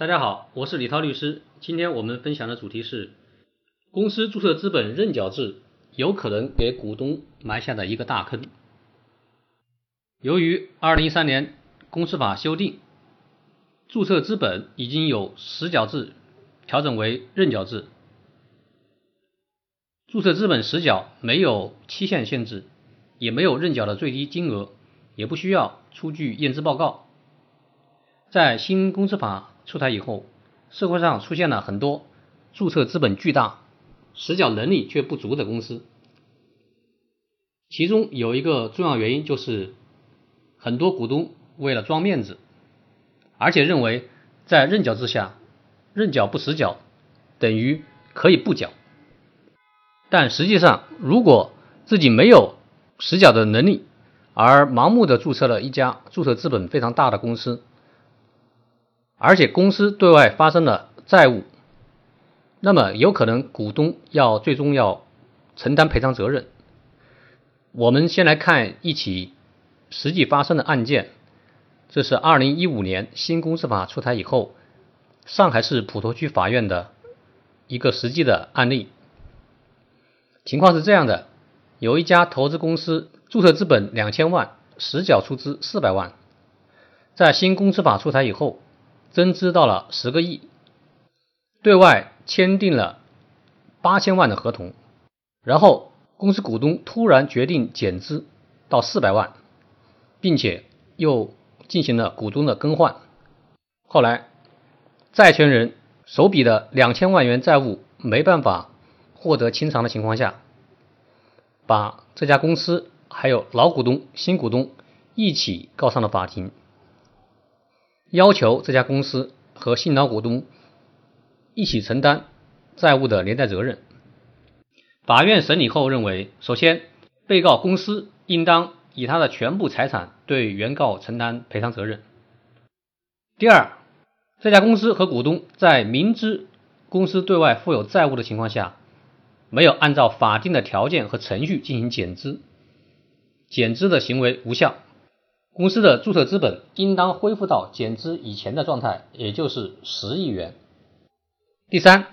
大家好，我是李涛律师。今天我们分享的主题是公司注册资本认缴制有可能给股东埋下的一个大坑。由于二零一三年公司法修订，注册资本已经有实缴制调整为认缴制。注册资本实缴没有期限限制，也没有认缴的最低金额，也不需要出具验资报告。在新公司法出台以后，社会上出现了很多注册资本巨大、实缴能力却不足的公司。其中有一个重要原因就是，很多股东为了装面子，而且认为在认缴之下，认缴不实缴等于可以不缴。但实际上，如果自己没有实缴的能力，而盲目的注册了一家注册资本非常大的公司，而且公司对外发生了债务，那么有可能股东要最终要承担赔偿责任。我们先来看一起实际发生的案件，这是二零一五年新公司法出台以后，上海市普陀区法院的一个实际的案例。情况是这样的：有一家投资公司注册资本两千万，实缴出资四百万，在新公司法出台以后。增资到了十个亿，对外签订了八千万的合同，然后公司股东突然决定减资到四百万，并且又进行了股东的更换。后来债权人手笔的两千万元债务没办法获得清偿的情况下，把这家公司还有老股东、新股东一起告上了法庭。要求这家公司和新老股东一起承担债务的连带责任。法院审理后认为，首先，被告公司应当以他的全部财产对原告承担赔偿责任。第二，这家公司和股东在明知公司对外负有债务的情况下，没有按照法定的条件和程序进行减资，减资的行为无效。公司的注册资本应当恢复到减资以前的状态，也就是十亿元。第三，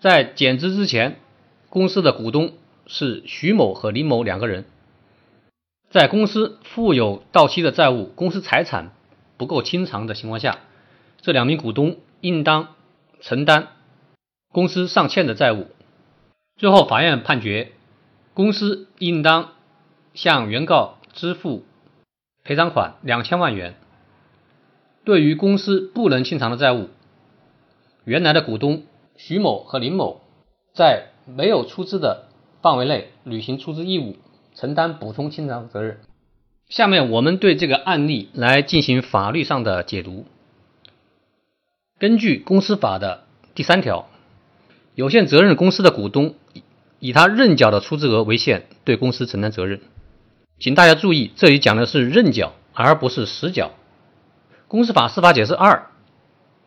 在减资之前，公司的股东是徐某和林某两个人，在公司负有到期的债务、公司财产不够清偿的情况下，这两名股东应当承担公司尚欠的债务。最后，法院判决，公司应当向原告支付。赔偿款两千万元。对于公司不能清偿的债务，原来的股东徐某和林某在没有出资的范围内履行出资义务，承担补充清偿责任。下面我们对这个案例来进行法律上的解读。根据公司法的第三条，有限责任公司的股东以他认缴的出资额为限，对公司承担责任。请大家注意，这里讲的是认缴，而不是实缴。公司法司法解释二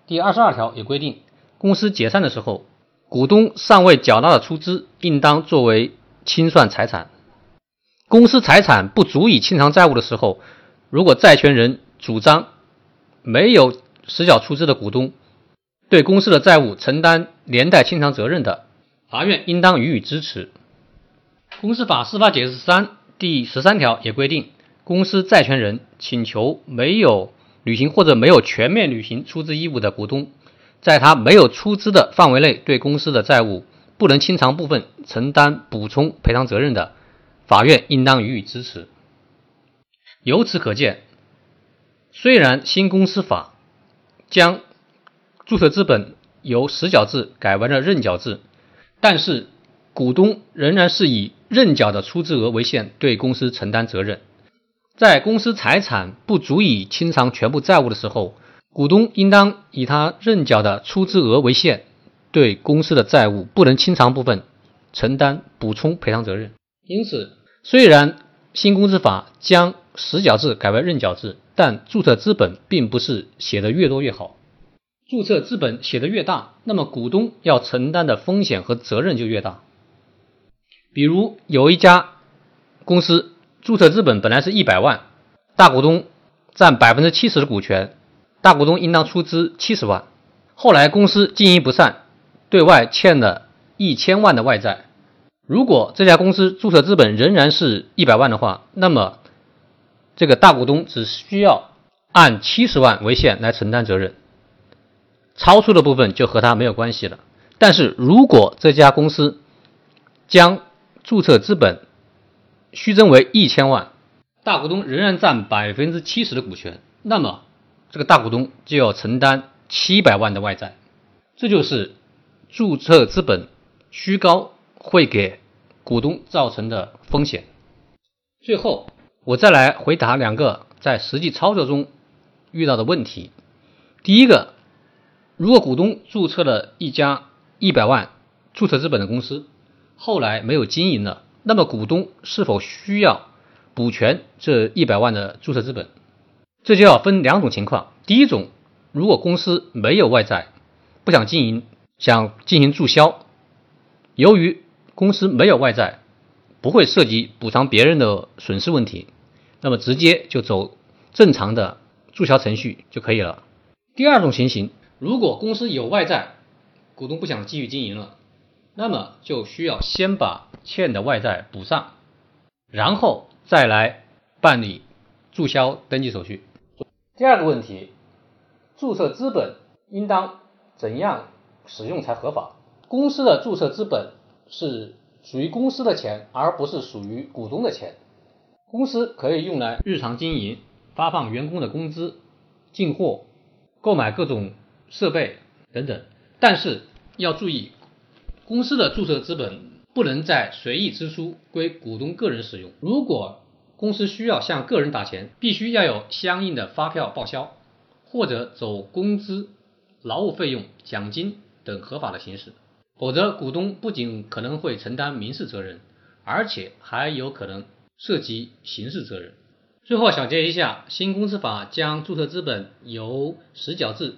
第二十二条也规定，公司解散的时候，股东尚未缴纳的出资，应当作为清算财产。公司财产不足以清偿债务的时候，如果债权人主张没有实缴出资的股东对公司的债务承担连带清偿责任的，法院应当予以支持。公司法司法解释三。第十三条也规定，公司债权人请求没有履行或者没有全面履行出资义务的股东，在他没有出资的范围内对公司的债务不能清偿部分承担补充赔偿责任的，法院应当予以支持。由此可见，虽然新公司法将注册资本由实缴制改为了认缴制，但是股东仍然是以认缴的出资额为限，对公司承担责任。在公司财产不足以清偿全部债务的时候，股东应当以他认缴的出资额为限，对公司的债务不能清偿部分承担补充赔偿责任。因此，虽然新公司法将实缴制改为认缴制，但注册资本并不是写的越多越好。注册资本写的越大，那么股东要承担的风险和责任就越大。比如有一家公司注册资本本来是一百万，大股东占百分之七十的股权，大股东应当出资七十万。后来公司经营不善，对外欠了一千万的外债。如果这家公司注册资本仍然是一百万的话，那么这个大股东只需要按七十万为限来承担责任，超出的部分就和他没有关系了。但是如果这家公司将注册资本虚增为一千万，大股东仍然占百分之七十的股权，那么这个大股东就要承担七百万的外债，这就是注册资本虚高会给股东造成的风险。最后，我再来回答两个在实际操作中遇到的问题。第一个，如果股东注册了一家一百万注册资本的公司，后来没有经营了，那么股东是否需要补全这一百万的注册资本？这就要分两种情况。第一种，如果公司没有外债，不想经营，想进行注销，由于公司没有外债，不会涉及补偿别人的损失问题，那么直接就走正常的注销程序就可以了。第二种情形，如果公司有外债，股东不想继续经营了，那么就需要先把欠的外债补上，然后再来办理注销登记手续。第二个问题，注册资本应当怎样使用才合法？公司的注册资本是属于公司的钱，而不是属于股东的钱。公司可以用来日常经营、发放员工的工资、进货、购买各种设备等等。但是要注意，公司的注册资本不能再随意支出，归股东个人使用。如果公司需要向个人打钱，必须要有相应的发票报销，或者走工资、劳务费用、奖金等合法的形式，否则股东不仅可能会承担民事责任，而且还有可能涉及刑事责任。最后小结一下，新公司法将注册资本由实缴制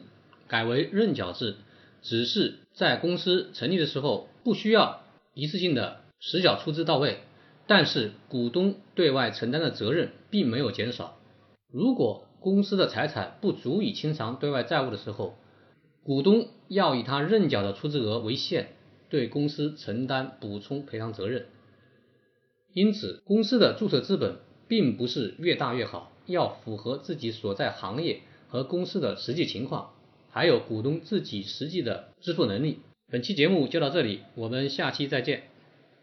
改为认缴制。只是在公司成立的时候不需要一次性的实缴出资到位，但是股东对外承担的责任并没有减少。如果公司的财产不足以清偿对外债务的时候，股东要以他认缴的出资额为限，对公司承担补充赔偿责任。因此，公司的注册资本并不是越大越好，要符合自己所在行业和公司的实际情况。还有股东自己实际的支付能力。本期节目就到这里，我们下期再见。